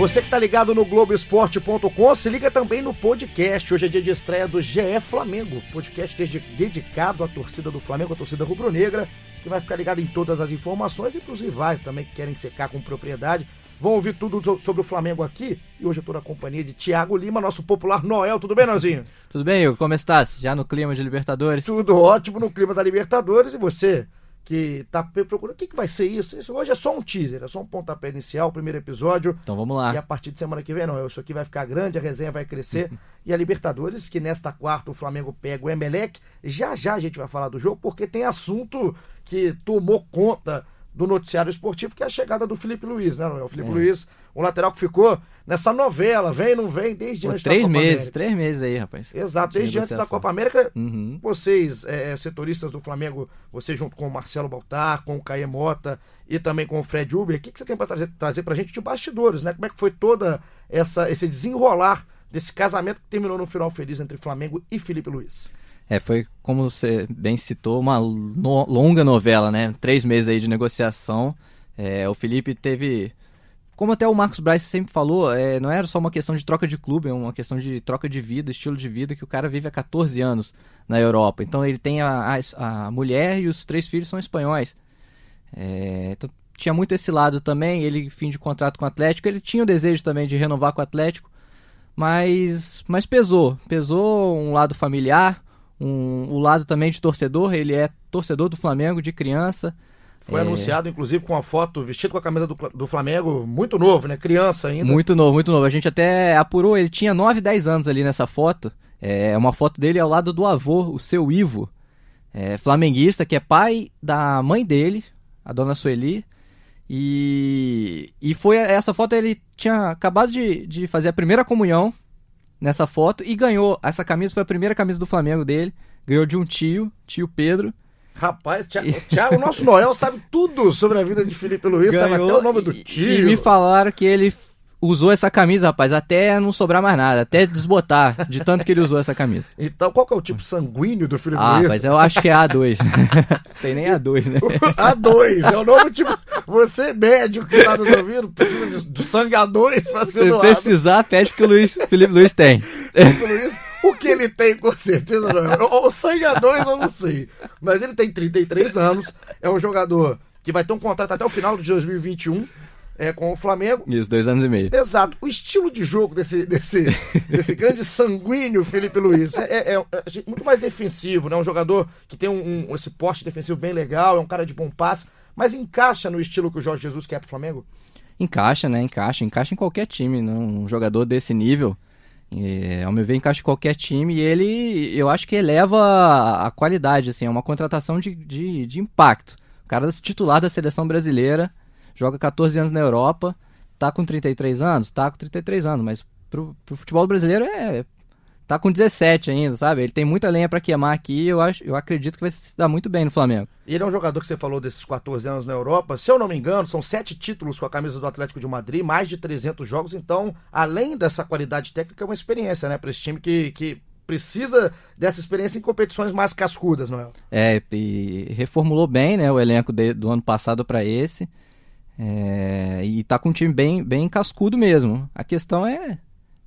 Você que tá ligado no Globoesporte.com, se liga também no podcast. Hoje é dia de estreia do GE Flamengo, podcast dedicado à torcida do Flamengo, à torcida rubro-negra, que vai ficar ligado em todas as informações e pros rivais também que querem secar com propriedade. Vão ouvir tudo sobre o Flamengo aqui. E hoje eu tô na companhia de Tiago Lima, nosso popular Noel. Tudo bem, Nozinho? Tudo bem, Hugo? Como estás? Já no clima de Libertadores? Tudo ótimo no clima da Libertadores. E você? Que tá procurando. O que, que vai ser isso? isso? Hoje é só um teaser, é só um pontapé inicial, o primeiro episódio. Então vamos lá. E a partir de semana que vem, não, isso aqui vai ficar grande, a resenha vai crescer. e a Libertadores, que nesta quarta o Flamengo pega o Emelec. Já já a gente vai falar do jogo, porque tem assunto que tomou conta do noticiário esportivo, que é a chegada do Felipe Luiz, né? O Felipe é. Luiz, um lateral que ficou nessa novela, vem, não vem, desde Pô, antes três da Copa meses, América. Três meses aí, rapaz. Exato, desde antes da Copa América. Uhum. Vocês, é, setoristas do Flamengo, você junto com o Marcelo Baltar, com o Caê Mota e também com o Fred Uber, o que, que você tem para trazer, trazer para a gente de bastidores, né? Como é que foi toda essa esse desenrolar desse casamento que terminou no final feliz entre Flamengo e Felipe Luiz? É, foi, como você bem citou, uma no, longa novela, né? Três meses aí de negociação. É, o Felipe teve como até o Marcos Braz sempre falou, é, não era só uma questão de troca de clube, é uma questão de troca de vida, estilo de vida, que o cara vive há 14 anos na Europa. Então ele tem a, a, a mulher e os três filhos são espanhóis. É, então, tinha muito esse lado também, ele fim de contrato com o Atlético, ele tinha o desejo também de renovar com o Atlético, mas, mas pesou, pesou um lado familiar, um, o lado também de torcedor, ele é torcedor do Flamengo de criança, foi é... anunciado, inclusive, com a foto vestido com a camisa do, do Flamengo, muito novo, né? Criança ainda. Muito novo, muito novo. A gente até apurou, ele tinha 9, 10 anos ali nessa foto. É uma foto dele ao lado do avô, o seu Ivo, é, flamenguista, que é pai da mãe dele, a dona Sueli. E, e foi essa foto, ele tinha acabado de, de fazer a primeira comunhão nessa foto e ganhou. Essa camisa foi a primeira camisa do Flamengo dele. Ganhou de um tio, tio Pedro. Rapaz, Thiago, o nosso Noel sabe tudo sobre a vida de Felipe Luiz, Ganhou, sabe até o nome do tio. E me falaram que ele usou essa camisa, rapaz, até não sobrar mais nada, até desbotar, de tanto que ele usou essa camisa. Então, qual que é o tipo sanguíneo do Felipe ah, Luiz? Ah, mas eu acho que é A2. Tem nem A2, né? A2, é o novo tipo. Você, médico que tá nos ouvindo, precisa de, sangue A2 pra ser Se doado. Se precisar, pede que o Luiz, Felipe Luiz tem. Felipe Luiz o que ele tem, com certeza, não é. O sangue a dois, eu não sei. Mas ele tem 33 anos, é um jogador que vai ter um contrato até o final de 2021 é, com o Flamengo. Isso, dois anos e meio. Exato. O estilo de jogo desse, desse, desse grande sanguíneo Felipe Luiz é, é, é, muito mais defensivo, né? Um jogador que tem um, um, esse poste defensivo bem legal, é um cara de bom passe, mas encaixa no estilo que o Jorge Jesus quer pro Flamengo? Encaixa, né? Encaixa. Encaixa em qualquer time, né? Um jogador desse nível é, ao meu ver, encaixa em qualquer time e ele, eu acho que eleva a qualidade, assim, é uma contratação de, de, de impacto. O cara titular da seleção brasileira, joga 14 anos na Europa, tá com 33 anos? Tá com 33 anos, mas pro, pro futebol brasileiro é tá com 17 ainda, sabe? Ele tem muita lenha para queimar aqui eu, acho, eu acredito que vai se dar muito bem no Flamengo. E ele é um jogador que você falou desses 14 anos na Europa, se eu não me engano, são sete títulos com a camisa do Atlético de Madrid, mais de 300 jogos, então, além dessa qualidade técnica, é uma experiência, né, para esse time que, que precisa dessa experiência em competições mais cascudas, não é? É, e reformulou bem, né, o elenco de, do ano passado para esse. É, e tá com um time bem, bem cascudo mesmo. A questão é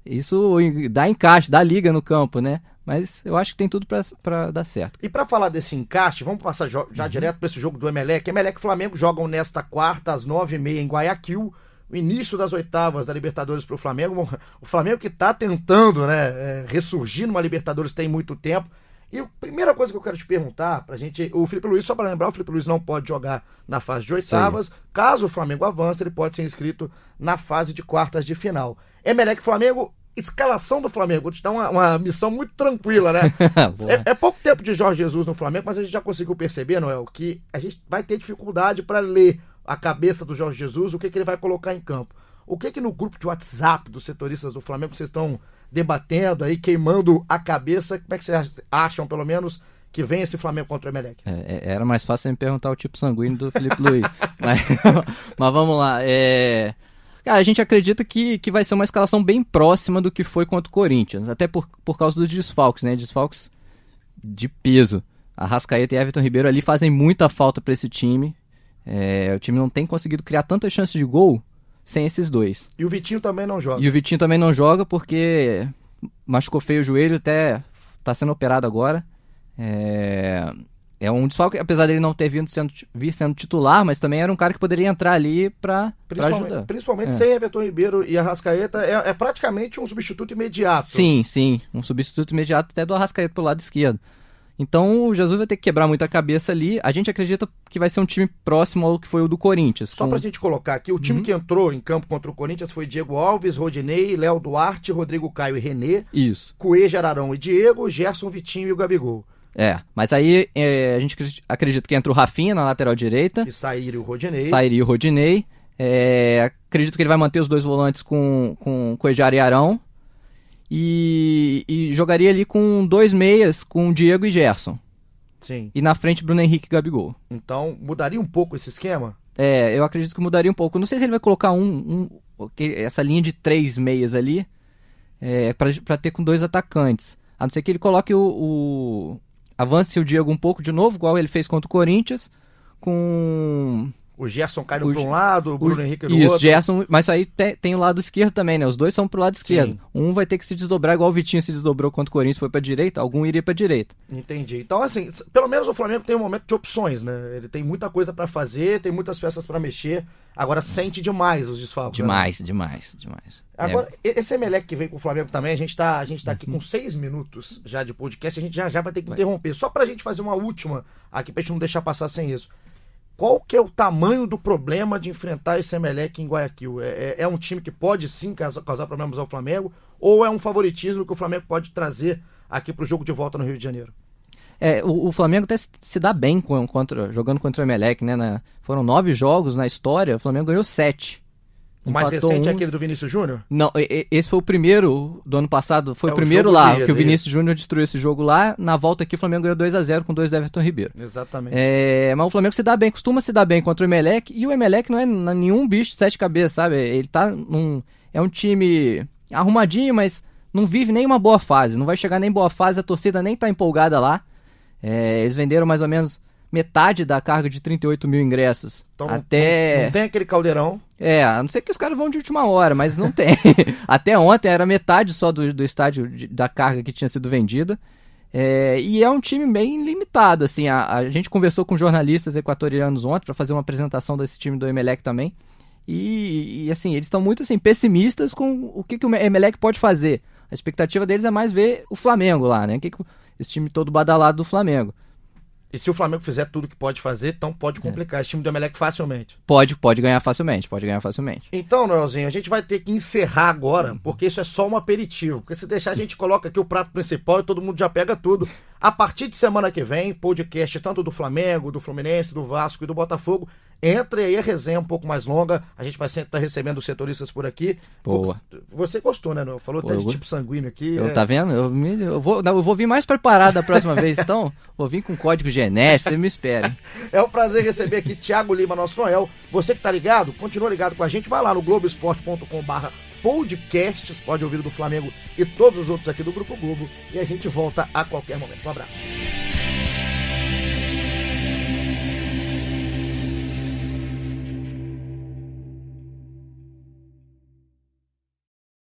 isso dá encaixe, dá liga no campo, né? Mas eu acho que tem tudo para dar certo. E para falar desse encaixe, vamos passar já uhum. direto para esse jogo do Emelec. Emelec e Flamengo jogam nesta quarta, às nove e meia, em Guayaquil. O início das oitavas da Libertadores para o Flamengo. O Flamengo que está tentando né, é, ressurgir numa Libertadores tem muito tempo. E a primeira coisa que eu quero te perguntar, pra gente. O Felipe Luiz, só para lembrar, o Felipe Luiz não pode jogar na fase de oitavas. Sim. Caso o Flamengo avance, ele pode ser inscrito na fase de quartas de final. Emelec Flamengo, escalação do Flamengo. Vou te dar uma, uma missão muito tranquila, né? é, é, pouco tempo de Jorge Jesus no Flamengo, mas a gente já conseguiu perceber, Noel, que a gente vai ter dificuldade para ler a cabeça do Jorge Jesus, o que, que ele vai colocar em campo. O que que no grupo de WhatsApp dos setoristas do Flamengo vocês estão debatendo aí, queimando a cabeça? Como é que vocês acham, pelo menos, que vem esse Flamengo contra o Emelec? É, é era mais fácil me perguntar o tipo sanguíneo do Felipe Luiz. mas, mas, vamos lá. É... Cara, a gente acredita que, que vai ser uma escalação bem próxima do que foi contra o Corinthians. Até por, por causa dos desfalques, né? Desfalques de peso. A Rascaeta e Everton Ribeiro ali fazem muita falta para esse time. É, o time não tem conseguido criar tantas chances de gol sem esses dois. E o Vitinho também não joga. E o Vitinho também não joga porque machucou feio o joelho, até tá sendo operado agora. É, é um desfalque, apesar dele não ter vindo sendo, vir sendo titular, mas também era um cara que poderia entrar ali para ajudar. Principalmente é. sem Everton Ribeiro e Arrascaeta, é, é praticamente um substituto imediato. Sim, sim, um substituto imediato até do Arrascaeta pelo lado esquerdo. Então o Jesus vai ter que quebrar muita cabeça ali. A gente acredita que vai ser um time próximo ao que foi o do Corinthians. Só com... pra gente colocar aqui, o time uhum. que entrou em campo contra o Corinthians foi Diego Alves, Rodinei, Léo Duarte, Rodrigo Caio e Renê. Isso. Coelho, Ararão e Diego, Gerson, Vitinho e o Gabigol. É, mas aí é, a gente acredita que entra o Rafinha na lateral direita. E sairia o Rodinei. Sairia o Rodinei. É, acredito que ele vai manter os dois volantes com, com Coejar e Arão. E, e, jogaria ali com dois meias, com Diego e Gerson. Sim. E na frente Bruno Henrique e Gabigol. Então mudaria um pouco esse esquema? É, eu acredito que mudaria um pouco. Não sei se ele vai colocar um, um essa linha de três meias ali é, para ter com dois atacantes. A não ser que ele coloque o, o, avance o Diego um pouco de novo, igual ele fez contra o Corinthians, com o Gerson caiu para um lado, o Bruno o, Henrique do isso, outro. Gerson, mas aí tem, tem, o lado esquerdo também, né? Os dois são pro lado esquerdo. Sim. Um vai ter que se desdobrar igual o Vitinho se desdobrou contra o Corinthians, foi para direita, algum iria para direita. Entendi. Então assim, pelo menos o Flamengo tem um momento de opções, né? Ele tem muita coisa para fazer, tem muitas peças para mexer. Agora sente demais os desfalques. Né? Demais, né? demais, demais. Agora, é. esse Emelec que vem com o Flamengo também, a gente tá, a gente tá aqui com uhum. seis minutos já de podcast, a gente já, já vai ter que interromper. Só pra gente fazer uma última aqui, pra gente não deixar passar sem isso qual que é o tamanho do problema de enfrentar esse Emelec em Guayaquil? É, é, é um time que pode sim causar, problemas ao Flamengo ou é um favoritismo que o Flamengo pode trazer aqui para o jogo de volta no Rio de Janeiro? É, o, o Flamengo até se dá bem contra, jogando contra o Emelec, né? Na, foram nove jogos na história, o Flamengo ganhou sete. O mais recente um... é aquele do Vinícius Júnior? Não, esse foi o primeiro do ano passado. Foi é o primeiro lá, que o Vinícius Júnior destruiu esse jogo lá. Na volta aqui, o Flamengo ganhou 2 a 0 com dois do Everton Ribeiro. Exatamente. É, mas o Flamengo se dá bem, costuma se dar bem contra o Emelec. E o Emelec não é nenhum bicho de sete cabeças, sabe? Ele tá num. É um time arrumadinho, mas não vive nem uma boa fase. Não vai chegar nem boa fase, a torcida nem tá empolgada lá. É, eles venderam mais ou menos metade da carga de 38 mil ingressos. Então, até... Não, não, tem aquele caldeirão. É, a não ser que os caras vão de última hora, mas não tem. até ontem era metade só do, do estádio de, da carga que tinha sido vendida. É, e é um time bem limitado, assim, a, a gente conversou com jornalistas equatorianos ontem para fazer uma apresentação desse time do Emelec também, e, e assim, eles estão muito assim, pessimistas com o que, que o Emelec pode fazer. A expectativa deles é mais ver o Flamengo lá, né? Que, que esse time todo badalado do Flamengo. E se o Flamengo fizer tudo que pode fazer, então pode é. complicar é. esse time do Emelec facilmente. Pode, pode ganhar facilmente, pode ganhar facilmente. Então, Noelzinho, a gente vai ter que encerrar agora, porque isso é só um aperitivo. Porque se deixar, a gente coloca aqui o prato principal e todo mundo já pega tudo. A partir de semana que vem, podcast tanto do Flamengo, do Fluminense, do Vasco e do Botafogo. Entre aí a resenha um pouco mais longa. A gente vai sempre estar recebendo os setoristas por aqui. Boa. Você gostou, né? Falou Pô, até de tipo sanguíneo aqui. Eu, é... Tá vendo? Eu, me, eu, vou, eu vou vir mais preparado da próxima vez, então. Vou vir com código genético, você me espere. É um prazer receber aqui Thiago Lima, nosso Noel. Você que tá ligado, continua ligado com a gente. Vai lá no globoesporte.com.br podcasts, pode ouvir do Flamengo e todos os outros aqui do Grupo Globo. E a gente volta a qualquer momento. Um abraço.